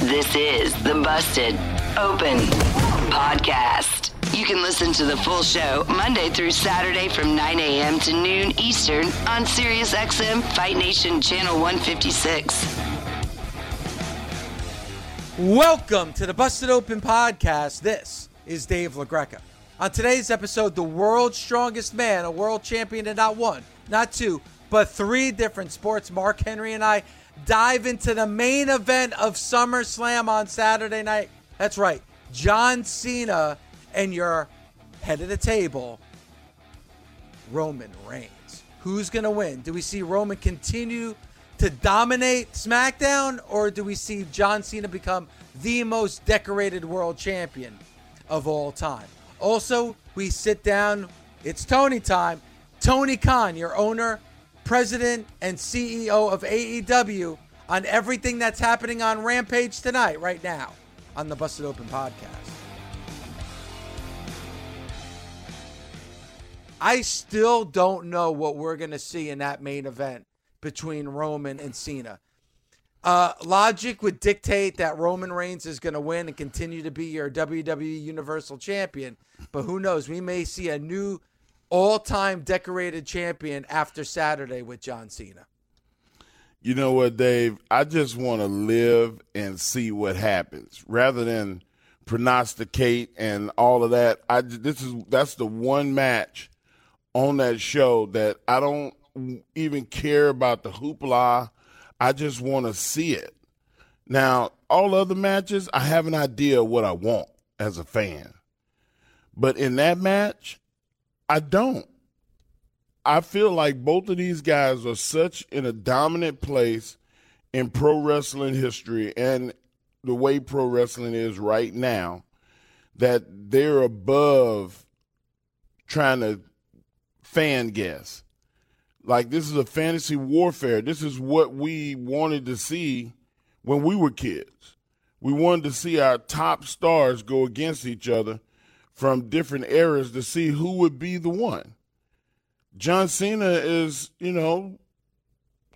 This is the Busted Open Podcast. You can listen to the full show Monday through Saturday from 9 a.m. to noon Eastern on SiriusXM Fight Nation Channel 156. Welcome to the Busted Open Podcast. This is Dave LaGreca. On today's episode, the world's strongest man, a world champion in not one, not two, but three different sports. Mark Henry and I dive into the main event of SummerSlam on Saturday night. That's right, John Cena and your head of the table, Roman Reigns. Who's going to win? Do we see Roman continue to dominate SmackDown, or do we see John Cena become the most decorated world champion of all time? Also, we sit down, it's Tony time. Tony Khan, your owner, president, and CEO of AEW, on everything that's happening on Rampage tonight, right now, on the Busted Open podcast. I still don't know what we're going to see in that main event between Roman and Cena. Uh, logic would dictate that Roman Reigns is going to win and continue to be your WWE Universal Champion, but who knows? We may see a new all-time decorated champion after Saturday with John Cena. You know what, Dave? I just want to live and see what happens rather than prognosticate and all of that. I this is that's the one match on that show that I don't even care about the hoopla. I just want to see it. Now, all other matches, I have an idea what I want as a fan. But in that match, I don't. I feel like both of these guys are such in a dominant place in pro wrestling history and the way pro wrestling is right now that they're above trying to fan guess. Like this is a fantasy warfare. This is what we wanted to see when we were kids. We wanted to see our top stars go against each other from different eras to see who would be the one. John Cena is, you know,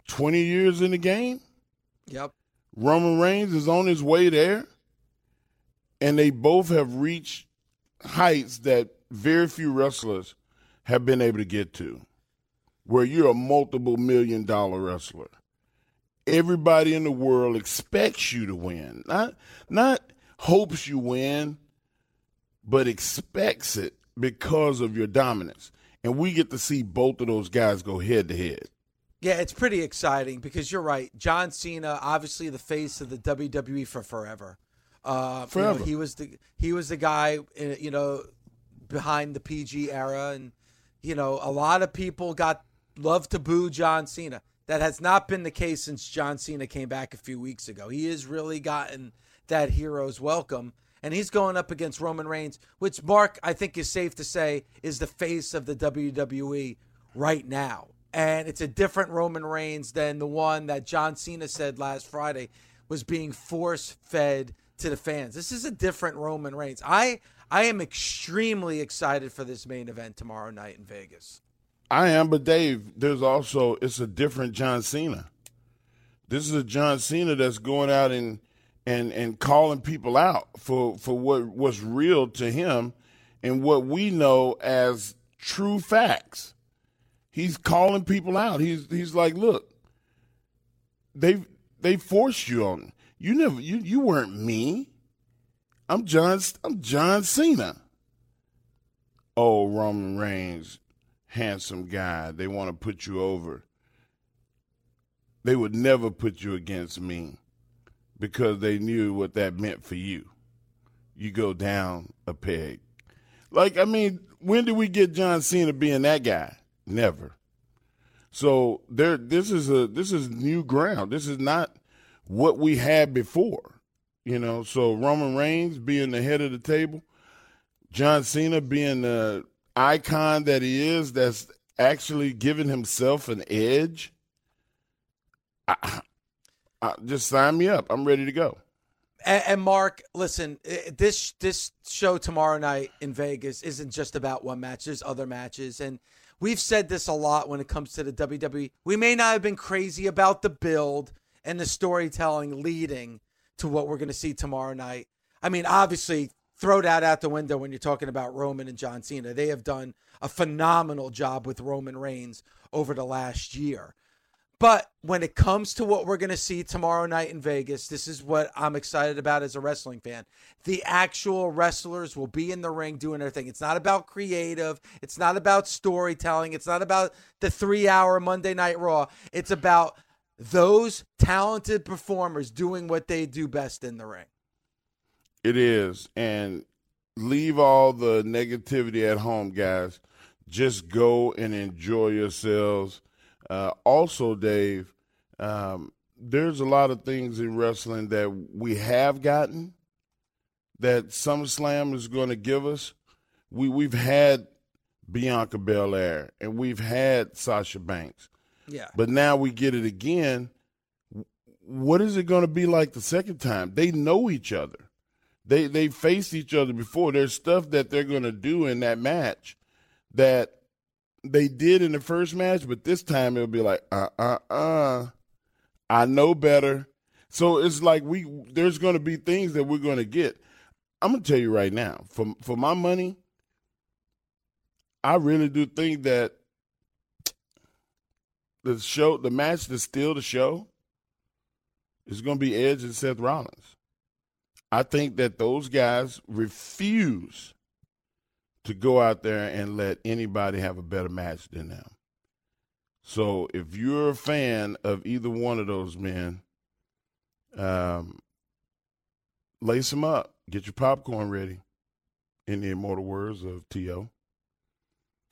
20 years in the game. Yep. Roman Reigns is on his way there. And they both have reached heights that very few wrestlers have been able to get to, where you're a multiple million dollar wrestler. Everybody in the world expects you to win, not not hopes you win, but expects it because of your dominance. And we get to see both of those guys go head to head. Yeah, it's pretty exciting because you're right. John Cena, obviously the face of the WWE for forever. Uh, Forever. you know, he was the he was the guy, uh, you know, behind the PG era, and you know, a lot of people got love to boo John Cena. That has not been the case since John Cena came back a few weeks ago. He has really gotten that hero's welcome. And he's going up against Roman Reigns, which Mark, I think is safe to say, is the face of the WWE right now. And it's a different Roman Reigns than the one that John Cena said last Friday was being force fed to the fans. This is a different Roman Reigns. I I am extremely excited for this main event tomorrow night in Vegas. I am, but Dave, there's also it's a different John Cena. This is a John Cena that's going out and and and calling people out for for what was real to him and what we know as true facts. He's calling people out. He's he's like, look, they they forced you on. You never you you weren't me. I'm John I'm John Cena. Oh, Roman Reigns, handsome guy. They want to put you over. They would never put you against me because they knew what that meant for you. You go down a peg. Like, I mean, when did we get John Cena being that guy? Never. So there this is a this is new ground. This is not what we had before. You know, so Roman Reigns being the head of the table, John Cena being the icon that he is, that's actually giving himself an edge. I, just sign me up. I'm ready to go. And, and, Mark, listen, this this show tomorrow night in Vegas isn't just about one match. There's other matches, and we've said this a lot when it comes to the WWE. We may not have been crazy about the build and the storytelling leading to what we're going to see tomorrow night. I mean, obviously, throw that out the window when you're talking about Roman and John Cena. They have done a phenomenal job with Roman Reigns over the last year. But when it comes to what we're going to see tomorrow night in Vegas, this is what I'm excited about as a wrestling fan. The actual wrestlers will be in the ring doing their thing. It's not about creative, it's not about storytelling, it's not about the three hour Monday Night Raw. It's about those talented performers doing what they do best in the ring. It is. And leave all the negativity at home, guys. Just go and enjoy yourselves uh, also, Dave, um, there's a lot of things in wrestling that we have gotten that SummerSlam is going to give us. We we've had Bianca Belair and we've had Sasha Banks. Yeah. But now we get it again. What is it going to be like the second time? They know each other. They they faced each other before. There's stuff that they're going to do in that match that they did in the first match, but this time it'll be like, uh uh uh, I know better. So it's like we there's to be things that we're to get. I'm to tell you right now, for for my money, I really do think that the show, the match that's still the show, is to be Edge and Seth Rollins. I think that those guys refuse to go out there and let anybody have a better match than them. So if you're a fan of either one of those men, um, lace them up, get your popcorn ready. In the immortal words of T.O.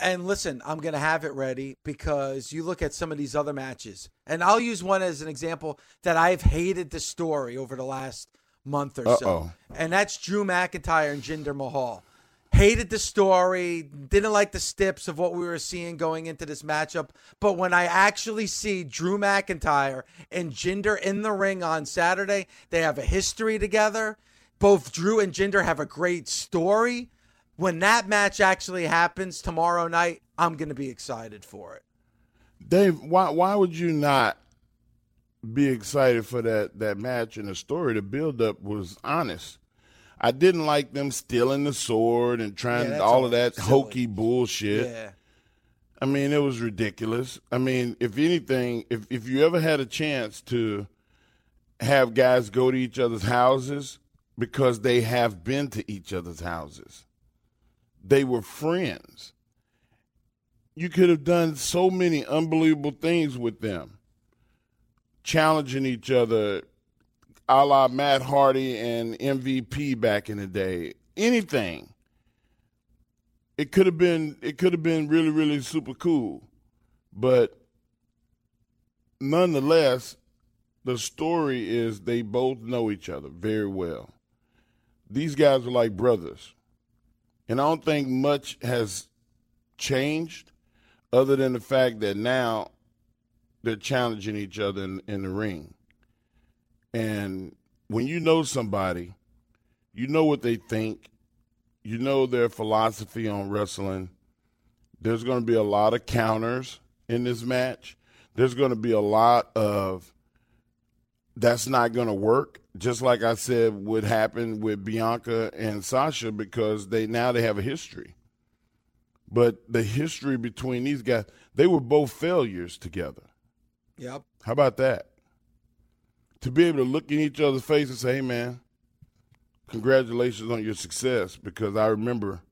And listen, I'm going to have it ready because you look at some of these other matches, and I'll use one as an example that I've hated the story over the last month or Uh-oh. so, and that's Drew McIntyre and Jinder Mahal hated the story, didn't like the steps of what we were seeing going into this matchup. But when I actually see Drew McIntyre and Jinder in the ring on Saturday, they have a history together. Both Drew and Jinder have a great story. When that match actually happens tomorrow night, I'm going to be excited for it. Dave, why why would you not be excited for that that match and the story? The build up was honest. I didn't like them stealing the sword and trying Yeah, all of that silly. hokey bullshit. Yeah. I mean, it was ridiculous. I mean, if anything, if if you ever had a chance to have guys go to each other's houses because they have been to each other's houses. They were friends. You could have done so many unbelievable things with them. Challenging each other, a la Matt Hardy and MVP back in the day. Anything. It could have been it could have been really, really super cool. But nonetheless, the story is they both know each other very well. These guys are like brothers. And I don't think much has changed other than the fact that now they're challenging each other in, in the ring. And when you know somebody, you know what they think, you know their philosophy on wrestling. There's going to be a lot of counters in this match. There's going to be a lot of that's not going to work. Just like I said, would happen with Bianca and Sasha because they now they have a history. But the history between these guys, they were both failures together. Yep. How about that? To be able to look in each other's face and say, "Hey, man, congratulations on your success." Because I remember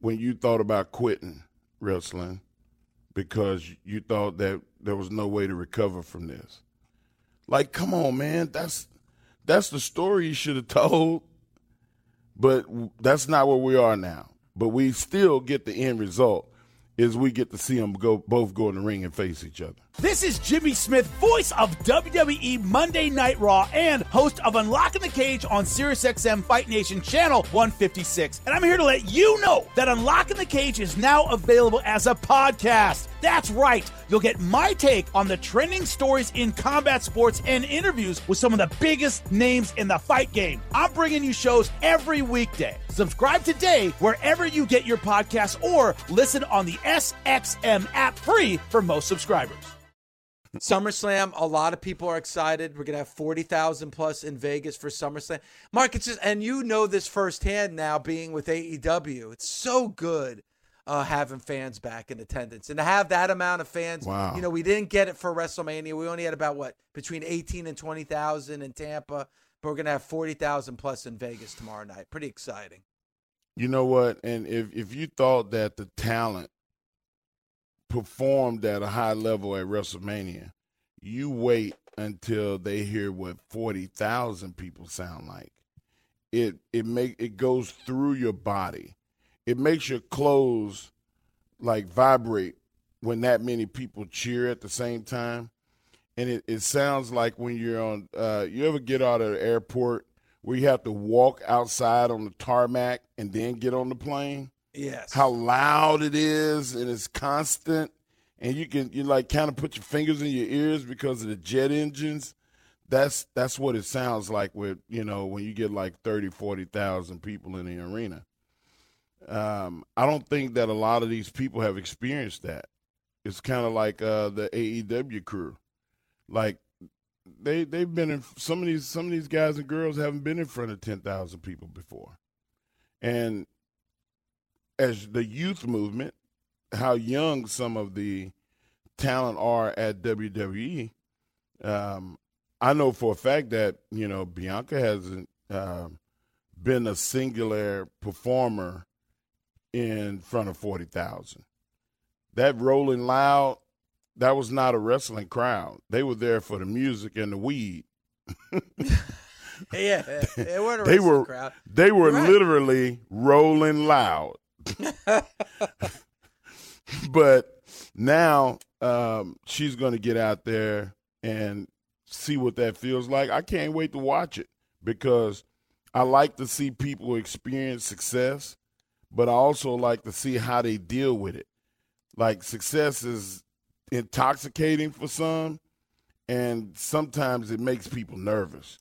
when you thought about quitting wrestling because you thought that there was no way to recover from this. Like, come on, man, that's that's the story you should have told. But that's not where we are now. But we still get the end result is we get to see them go both go in the ring and face each other. This is Jimmy Smith, voice of WWE Monday Night Raw and host of Unlocking the Cage on SiriusXM Fight Nation Channel 156. And I'm here to let you know that Unlocking the Cage is now available as a podcast. That's right. You'll get my take on the trending stories in combat sports and interviews with some of the biggest names in the fight game. I'm bringing you shows every weekday. Subscribe today wherever you get your podcasts or listen on the SXM app free for most subscribers. SummerSlam, a lot of people are excited. We're gonna have forty thousand plus in Vegas for SummerSlam. Mark, it's just, and you know this firsthand now, being with AEW. It's so good uh, having fans back in attendance, and to have that amount of fans. Wow. You know, we didn't get it for WrestleMania. We only had about what between eighteen and twenty thousand in Tampa, but we're gonna have forty thousand plus in Vegas tomorrow night. Pretty exciting. You know what? And if if you thought that the talent performed at a high level at WrestleMania, you wait until they hear what forty thousand people sound like. It it make it goes through your body. It makes your clothes like vibrate when that many people cheer at the same time. And it, it sounds like when you're on uh, you ever get out of the airport where you have to walk outside on the tarmac and then get on the plane? Yes. how loud it is and it's constant. And you can you like kind of put your fingers in your ears because of the jet engines. That's that's what it sounds like with you know when you get like 30 40,000 people in the arena. Um, I don't think that a lot of these people have experienced that. It's kind of like uh, the AEW crew. Like they they've been in some of these some of these guys and girls haven't been in front of 10,000 people before. And as the youth movement, how young some of the talent are at WWE. Um, I know for a fact that you know Bianca hasn't um, been a singular performer in front of forty thousand. That Rolling Loud, that was not a wrestling crowd. They were there for the music and the weed. yeah, they were They were crowd. they were Right. literally rolling loud. but now um, she's going to get out there and see what that feels like. I can't wait to watch it because I like to see people experience success, but I also like to see how they deal with it. Like success is intoxicating for some, and sometimes it makes people nervous.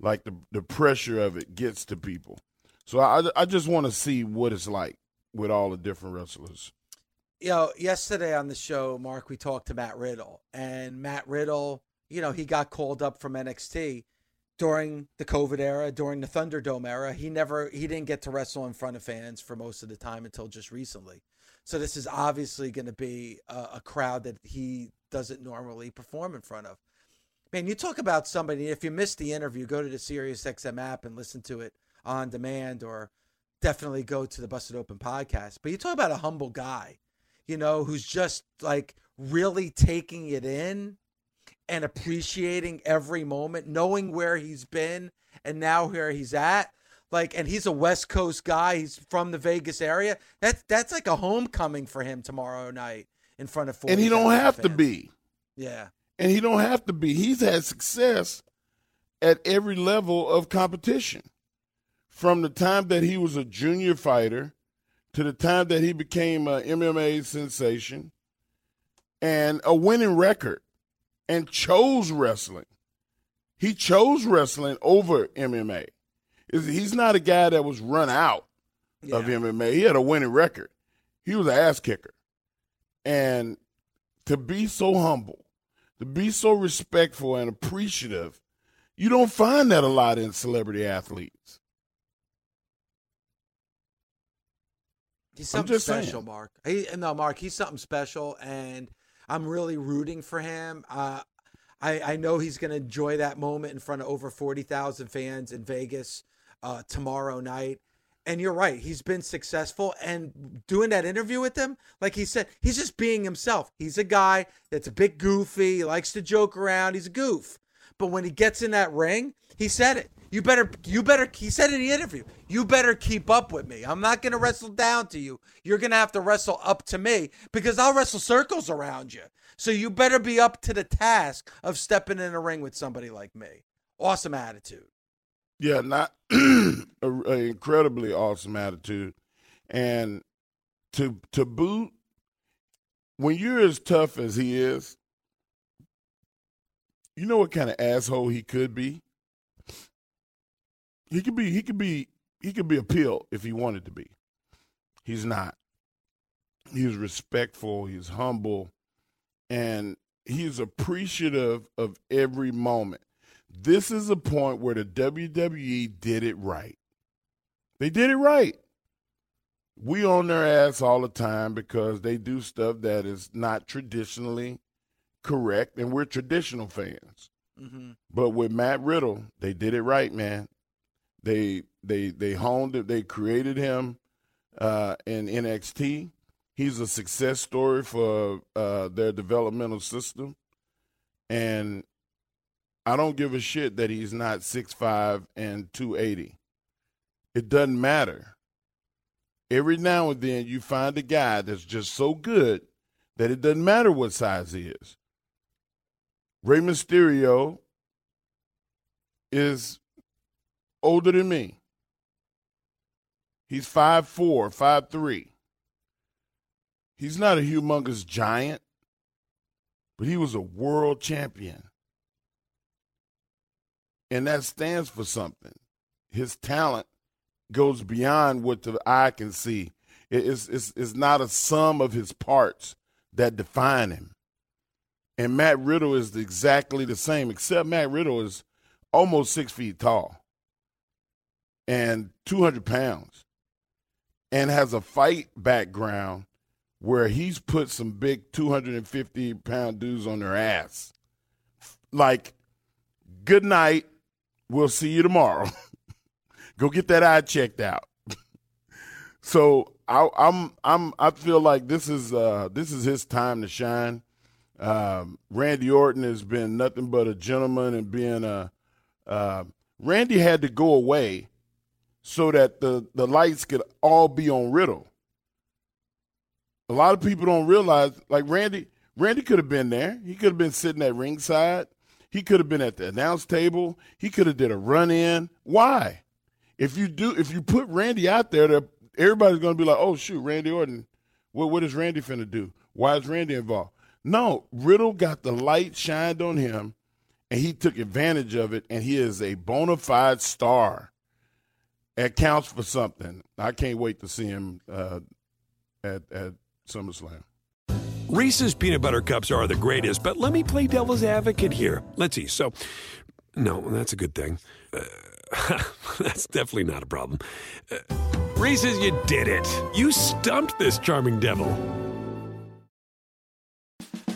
Like the the pressure of it gets to people. So I I just want to see what it's like with all the different wrestlers. you know, yesterday on the show, Mark, we talked to Matt Riddle, and Matt Riddle, you know, he got called up from NXT during the COVID era, during the Thunderdome era. He never, he didn't get to wrestle in front of fans for most of the time until just recently. So this is obviously going to be a, a crowd that he doesn't normally perform in front of. Man, you talk about somebody. If you missed the interview, go to the SiriusXM app and listen to it on demand, or definitely go to the Busted Open podcast. But you talk about a humble guy you know, who's just like really taking it in and appreciating every moment, knowing where he's been and now where he's at. Like, and he's a West Coast guy. He's from the Vegas area. That's that's like a homecoming for him tomorrow night in front of 40, And he don't have to be. Yeah, And he don't have to be. He's had success at every level of competition. From the time that he was a junior fighter to the time that he became a MMA sensation and a winning record and chose wrestling. He chose wrestling over MMA. He's not a guy that was run out of MMA. He had a winning record. He was an ass kicker. And to be so humble, to be so respectful and appreciative, you don't find that a lot in celebrity athletes. He's something just saying. special, Mark. He, no, Mark, he's something special, and I'm really rooting for him. Uh, I, I know he's going to enjoy that moment in front of over 40,000 fans in Vegas uh, tomorrow night. And you're right. He's been successful. And doing that interview with him, like he said, he's just being himself. He's a guy that's a bit goofy. He likes to joke around. He's a goof. But when he gets in that ring, he said it. You better, you better, he said in the interview, you better keep up with me. I'm not going to wrestle down to you. You're going to have to wrestle up to me because I'll wrestle circles around you. So you better be up to the task of stepping in a ring with somebody like me. Awesome attitude. Yeah, not an incredibly awesome attitude. And to to boot, when you're as tough as he is, you know what kind of asshole he could be? He could be he could be he could be a pill if he wanted to be. He's not. He's respectful, he's humble, and he's appreciative of every moment. This is a point where the WWE did it right. They did it right. We on their ass all the time because they do stuff that is not traditionally correct, and we're traditional fans. Mm-hmm. But with Matt Riddle, they did it right, man. They they they honed it. They created him uh, in NXT. He's a success story for uh, their developmental system, and I don't give a shit that he's not six five and 280. It doesn't matter. Every now and then you find a guy that's just so good that it doesn't matter what size he is. Rey Mysterio is older than me. He's 5'4, 5'3. He's not a humongous giant, but he was a world champion. And that stands for something. His talent goes beyond what the eye can see. It's, it's, it's not a sum of his parts that define him. And Matt Riddle is exactly the same, except Matt Riddle is almost six feet tall and 200 pounds and has a fight background where he's put some big 250 pound dudes on their ass. Like, good night. We'll see you tomorrow. Go get that eye checked out. so I, I'm I'm I feel like this is uh, this is his time to shine. Um, Randy Orton has been nothing but a gentleman and being a uh, Randy had to go away so that the, the lights could all be on Riddle. A lot of people don't realize, like Randy, Randy could have been there. He could have been sitting at ringside. He could have been at the announce table. He could have did a run in. Why? If you do, if you put Randy out there, everybody's to be like, "Oh shoot, Randy Orton. What what is Randy finna do? Why is Randy involved?" No, Riddle got the light shined on him, and he took advantage of it, and he is a bona fide star it counts for something. I can't wait to see him uh, at at SummerSlam. Reese's peanut butter cups are the greatest, but let me play devil's advocate here. Let's see. So, no, that's a good thing. Uh, that's definitely not a problem. Uh, Reese's, you did it. You stumped this charming devil.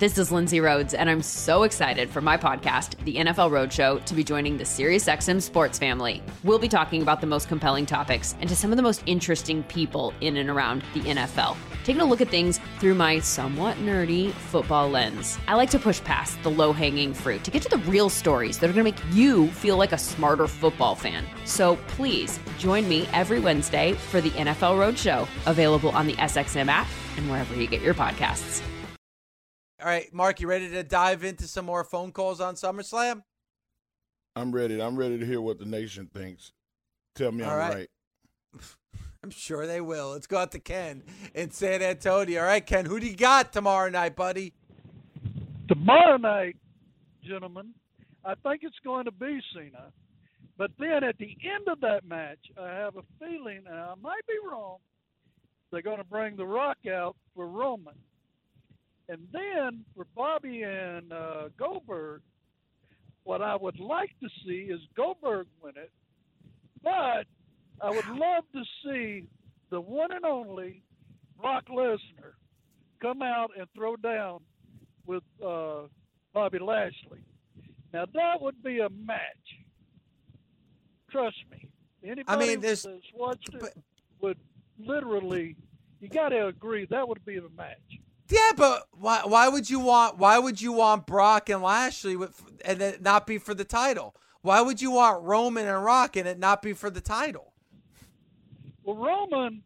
This is Lindsay Rhodes, and I'm so excited for my podcast, The NFL Roadshow, to be joining the SiriusXM sports family. We'll be talking about the most compelling topics and to some of the most interesting people in and around the NFL, taking a look at things through my somewhat nerdy football lens. I like to push past the low hanging fruit to get to the real stories that are going to make you feel like a smarter football fan. So please join me every Wednesday for the NFL Roadshow, available on the SXM app and wherever you get your podcasts. All right, Mark, you ready to dive into some more phone calls on SummerSlam? I'm ready. I'm ready to hear what the nation thinks. Tell me All I'm right. right. I'm sure they will. Let's go out to Ken in San Antonio. All right, Ken, who do you got tomorrow night, buddy? Tomorrow night, gentlemen, I think it's going to be Cena. But then at the end of that match, I have a feeling, and I might be wrong, they're going to bring The Rock out for Roman. And then for Bobby and uh, Goldberg, what I would like to see is Goldberg win it. But I would love to see the one and only Brock Lesnar come out and throw down with uh, Bobby Lashley. Now that would be a match. Trust me. Anybody I mean, there's- that's watched it but- would literally. You got to agree that would be the match. Yeah, but why? Why would you want? Why would you want Brock and Lashley with, and it not be for the title? Why would you want Roman and Rock and it not be for the title? Well, Roman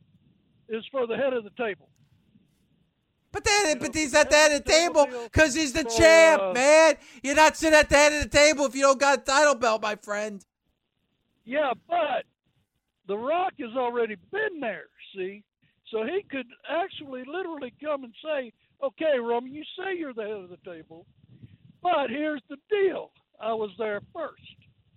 is for the head of the table. But then, You but know, he's at the head of the table because he's the champ, uh, man. You're not sitting at the head of the table if you don't got a title belt, my friend. Yeah, but The Rock has already been there. See, so he could actually literally come and say, "Okay, Roman, you say you're the head of the table, but here's the deal: I was there first.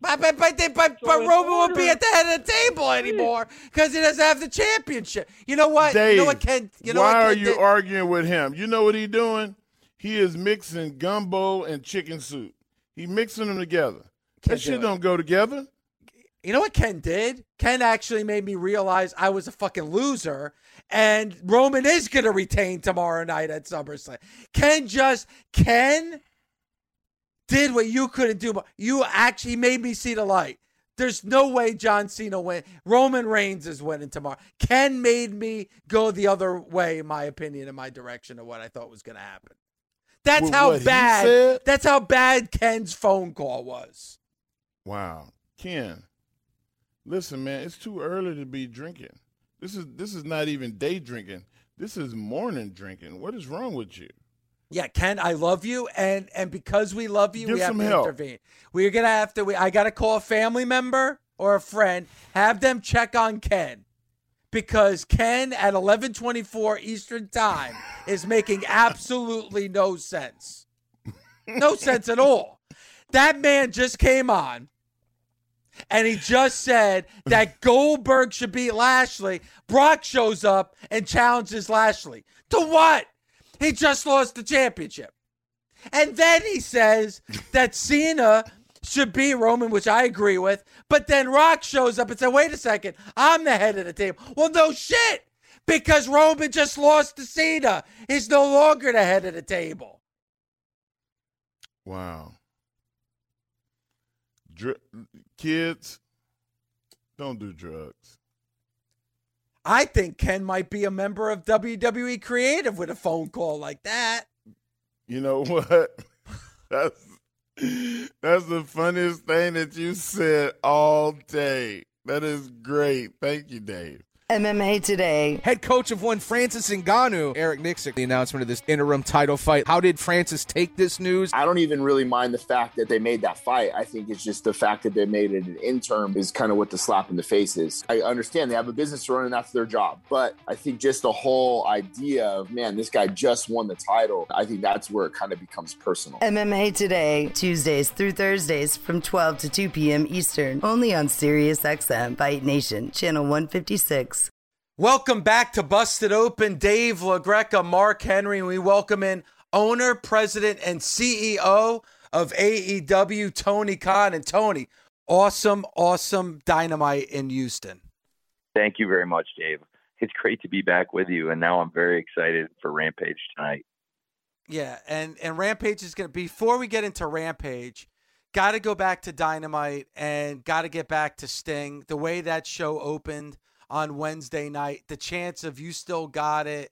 But but but, but, but, So but Roman won't be at the head of the table anymore because he doesn't have the championship. You know what? Dave, you know what, Ken? You know why what, are you did? arguing with him? You know what he doing? He is mixing gumbo and chicken soup. He mixing them together. Can't that shit it. don't go together. You know what Ken did? Ken actually made me realize I was a fucking loser, and Roman is going to retain tomorrow night at SummerSlam. Ken just Ken did what you couldn't do. You actually made me see the light. There's no way John Cena win. Roman Reigns is winning tomorrow. Ken made me go the other way, in my opinion, in my direction of what I thought was going to happen. That's With how bad. That's how bad Ken's phone call was. Wow, Ken. Listen, man, it's too early to be drinking. This is this is not even day drinking. This is morning drinking. What is wrong with you? Yeah, Ken, I love you, and and because we love you, Get we have to help. intervene. We're gonna have to. We, I gotta call a family member or a friend, have them check on Ken, because Ken at eleven twenty four Eastern Time is making absolutely no sense, no sense at all. That man just came on. And he just said that Goldberg should beat Lashley. Brock shows up and challenges Lashley. To what? He just lost the championship. And then he says that Cena should be Roman, which I agree with. But then Rock shows up and said, wait a second, I'm the head of the table. Well, no shit, because Roman just lost to Cena. He's no longer the head of the table. Wow. Dr- kids, don't do drugs. I think Ken might be a member of WWE Creative with a phone call like that. You know what? That's that's the funniest thing that you said all day. That is great. Thank you, Dave. MMA Today. Head coach of one Francis Ngannou, Eric Nicksick, the announcement of this interim title fight. How did Francis take this news? I don't even really mind the fact that they made that fight. I think it's just the fact that they made it an interim is kind of what the slap in the face is. I understand they have a business to run and that's their job. But I think just the whole idea of, man, this guy just won the title, I think that's where it kind of becomes personal. MMA Today, Tuesdays through Thursdays from 12 to 2 p.m. Eastern, only on SiriusXM Fight Nation, Channel 156. Welcome back to Busted Open. Dave LaGreca, Mark Henry, and we welcome in owner, president, and CEO of AEW, Tony Khan. And Tony, awesome, awesome dynamite in Houston. Thank you very much, Dave. It's great to be back with you, and now I'm very excited for Rampage tonight. Yeah, and and Rampage is gonna. Before we get into Rampage, got to go back to Dynamite and got to get back to Sting. The way that show opened on Wednesday night, the chance of you still got it,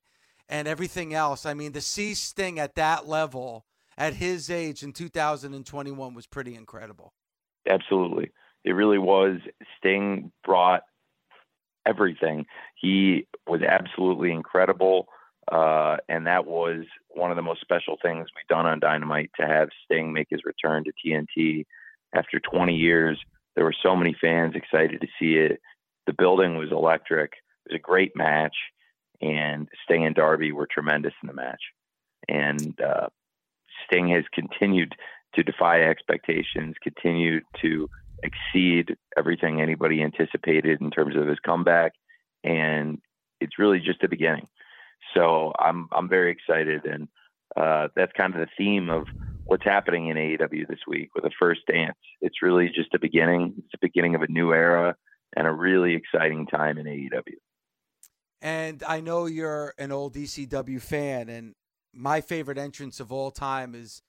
and everything else. I mean, to see Sting at that level at his age in 2021 was pretty incredible. Absolutely, it really was. Sting brought everything. He was absolutely incredible. Uh, and that was one of the most special things we've done on Dynamite to have Sting make his return to TNT after 20 years. There were so many fans excited to see it. The building was electric. It was a great match, and Sting and Darby were tremendous in the match. And uh, Sting has continued to defy expectations, continued to exceed everything anybody anticipated in terms of his comeback, and it's really just the beginning. So I'm I'm very excited, and uh, that's kind of the theme of what's happening in AEW this week with the first dance. It's really just the beginning. It's the beginning of a new era and a really exciting time in AEW. And I know you're an old ECW fan, and my favorite entrance of all time is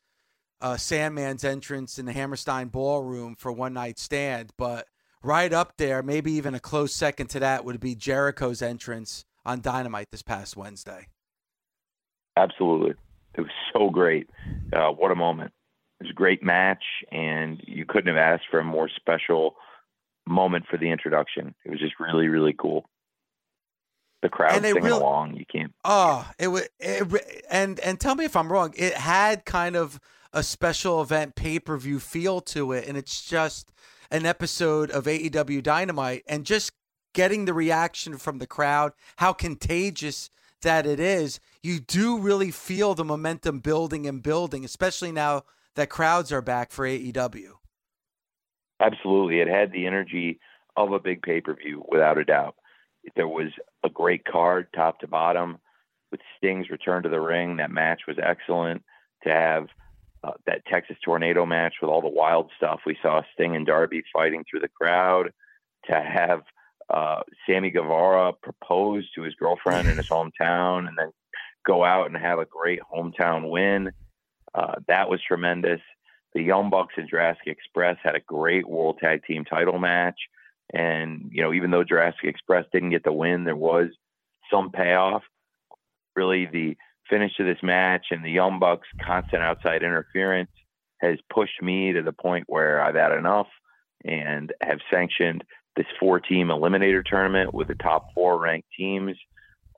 uh, Sandman's entrance in the Hammerstein Ballroom for One Night Stand. But right up there, maybe even a close second to that, would be Jericho's entrance on Dynamite this past Wednesday. Absolutely. It was so great. Uh, what a moment. It was a great match, and you couldn't have asked for a more special moment for the introduction. It was just really, really cool. The crowd and singing really, along. You can't. Oh, it was. It, and and tell me if I'm wrong. It had kind of a special event pay per view feel to it, and it's just an episode of AEW Dynamite, and just getting the reaction from the crowd, how contagious that it is, you do really feel the momentum building and building, especially now that crowds are back for AEW. Absolutely. It had the energy of a big pay per view, without a doubt. There was a great card, top to bottom, with Sting's return to the ring. That match was excellent. To have uh, that Texas Tornado match with all the wild stuff, we saw Sting and Darby fighting through the crowd. To have uh, Sammy Guevara propose to his girlfriend in his hometown and then go out and have a great hometown win. Uh, that was tremendous. The Young Bucks and Jurassic Express had a great World Tag Team title match. And, you know, even though Jurassic Express didn't get the win, there was some payoff. Really, the finish of this match and the Young Bucks' constant outside interference has pushed me to the point where I've had enough and have sanctioned this four team eliminator tournament with the top four ranked teams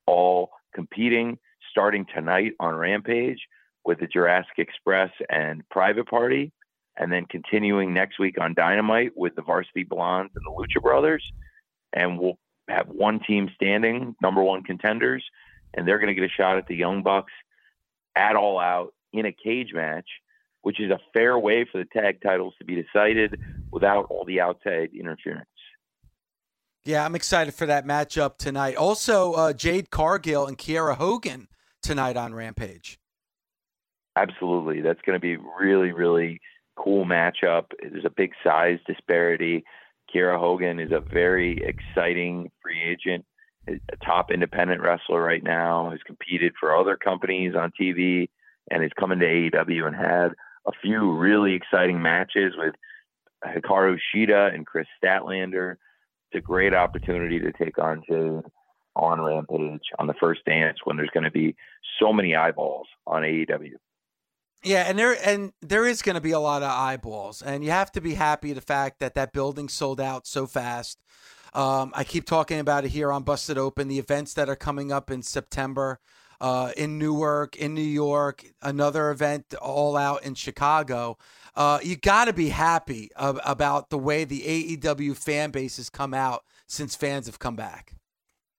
all competing starting tonight on Rampage with the Jurassic Express and Private Party, and then continuing next week on Dynamite with the Varsity Blondes and the Lucha Brothers. And we'll have one team standing, number one contenders, and they're going to get a shot at the Young Bucks at All Out in a cage match, which is a fair way for the tag titles to be decided without all the outside interference. Yeah, I'm excited for that matchup tonight. Also, uh, Jade Cargill and Kiera Hogan tonight on Rampage. Absolutely. That's going to be really, really cool matchup. There's a big size disparity. Kiera Hogan is a very exciting free agent, a top independent wrestler right now, has competed for other companies on TV and is coming to AEW and had a few really exciting matches with Hikaru Shida and Kris Statlander it's a great opportunity to take on Jade on Rampage on the first dance when there's going to be so many eyeballs on AEW. Yeah, and there and there is going to be a lot of eyeballs, and you have to be happy the fact that that building sold out so fast. Um, I keep talking about it here on Busted Open, the events that are coming up in September uh, in Newark, in New York, another event all out in Chicago. Uh, you got to be happy ab- about the way the AEW fan base has come out since fans have come back.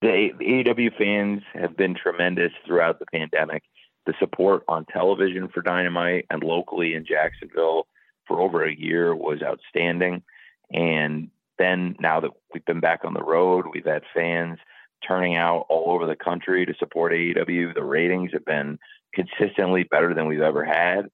The AEW fans have been tremendous throughout the pandemic. The support on television for Dynamite and locally in Jacksonville for over a year was outstanding. And then now that we've been back on the road, we've had fans turning out all over the country to support AEW. The ratings have been consistently better than we've ever had.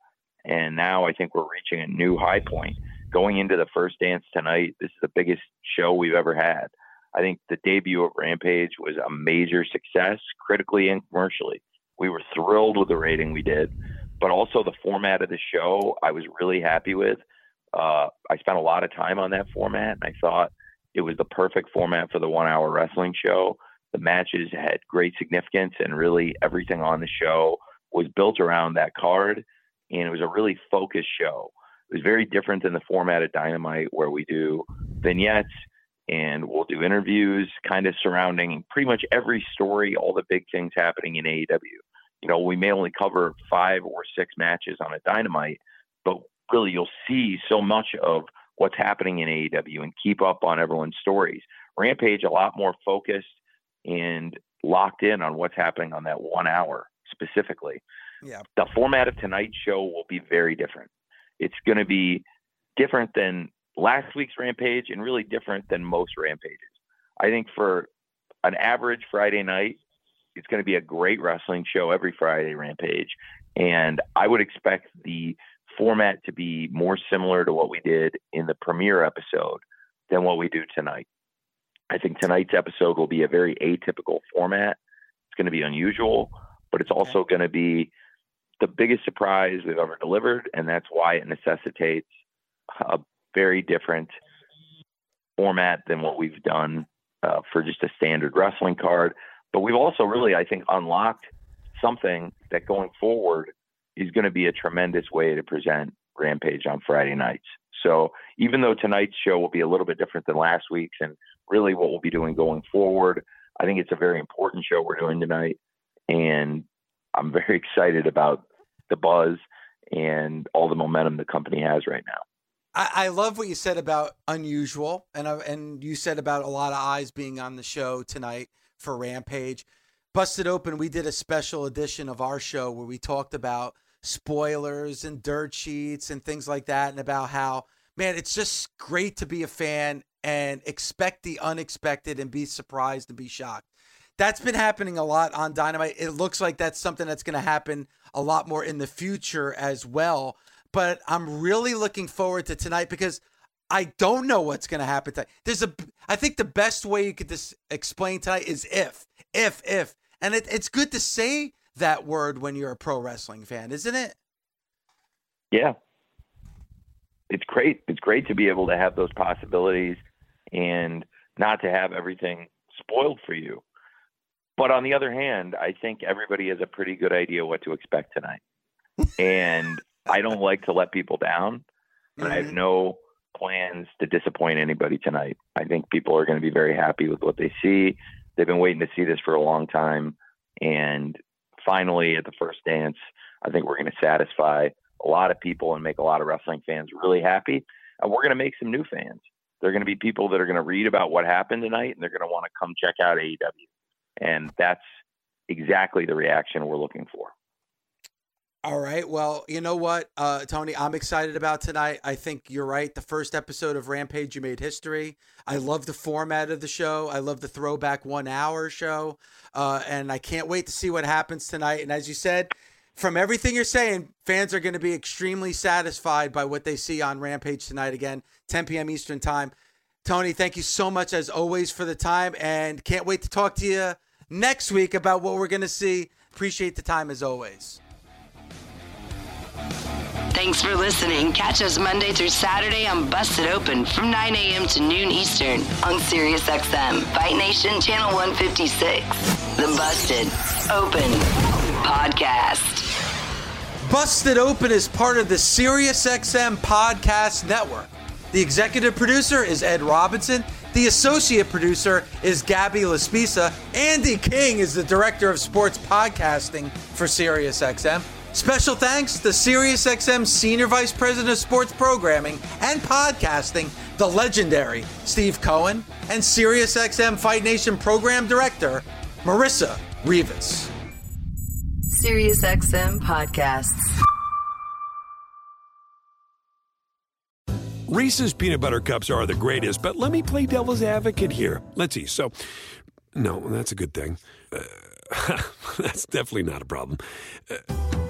And now I think we're reaching a new high point. Going into the first dance tonight, this is the biggest show we've ever had. I think the debut of Rampage was a major success, critically and commercially. We were thrilled with the rating we did, but also the format of the show, I was really happy with. Uh, I spent a lot of time on that format, and I thought it was the perfect format for the one hour wrestling show. The matches had great significance, and really everything on the show was built around that card. And it was a really focused show. It was very different than the format of Dynamite, where we do vignettes and we'll do interviews kind of surrounding pretty much every story, all the big things happening in AEW. You know, we may only cover five or six matches on a Dynamite, but really you'll see so much of what's happening in AEW and keep up on everyone's stories. Rampage, a lot more focused and locked in on what's happening on that one hour specifically. Yeah. The format of tonight's show will be very different. It's going to be different than last week's Rampage and really different than most Rampages. I think for an average Friday night, it's going to be a great wrestling show every Friday, Rampage. And I would expect the format to be more similar to what we did in the premiere episode than what we do tonight. I think tonight's episode will be a very atypical format. It's going to be unusual, but it's also going to be the biggest surprise we've ever delivered, and that's why it necessitates a very different format than what we've done uh, for just a standard wrestling card. But we've also really, I think, unlocked something that going forward is going to be a tremendous way to present Rampage on Friday nights. So even though tonight's show will be a little bit different than last week's and really what we'll be doing going forward, I think it's a very important show we're doing tonight. And I'm very excited about the buzz and all the momentum the company has right now. I, love what you said about unusual, and and you said about a lot of eyes being on the show tonight for Rampage. Busted Open, we did a special edition of our show where we talked about spoilers and dirt sheets and things like that, and about how man, it's just great to be a fan and expect the unexpected and be surprised and be shocked. That's been happening a lot on Dynamite. It looks like that's something that's going to happen a lot more in the future as well. But I'm really looking forward to tonight because I don't know what's going to happen tonight. There's a, I think the best way you could just explain tonight is if, if, if, and it, it's good to say that word when you're a pro wrestling fan, isn't it? Yeah, it's great. It's great to be able to have those possibilities and not to have everything spoiled for you. But on the other hand, I think everybody has a pretty good idea what to expect tonight. and I don't like to let people down, and I have no plans to disappoint anybody tonight. I think people are going to be very happy with what they see. They've been waiting to see this for a long time. And finally, at the first dance, I think we're going to satisfy a lot of people and make a lot of wrestling fans really happy. And we're going to make some new fans. They're going to be people that are going to read about what happened tonight and they're going to want to come check out AEW. And that's exactly the reaction we're looking for. All right. Well, you know what, uh, Tony, I'm excited about tonight. I think you're right. The first episode of Rampage, you made history. I love the format of the show. I love the throwback one hour show. Uh, and I can't wait to see what happens tonight. And as you said, from everything you're saying, fans are going to be extremely satisfied by what they see on Rampage tonight. Again, 10 p.m. Eastern Time. Tony, thank you so much as always for the time. And can't wait to talk to you next week about what we're going to see. Appreciate the time as always. Thanks for listening. Catch us Monday through Saturday on Busted Open from 9 a.m. to noon Eastern on SiriusXM, Fight Nation Channel 156. The Busted Open Podcast. Busted Open is part of the SiriusXM Podcast Network. The executive producer is Ed Robinson. The associate producer is Gabby Laspisa. Andy King is the director of sports podcasting for SiriusXM. Special thanks to SiriusXM Senior Vice President of Sports Programming and Podcasting, the legendary Steve Cohen, and SiriusXM Fight Nation Program Director, Marissa Rivas. SiriusXM podcasts. Reese's peanut butter cups are the greatest, but let me play devil's advocate here. Let's see. So, no, that's a good thing. Uh, that's definitely not a problem. Uh,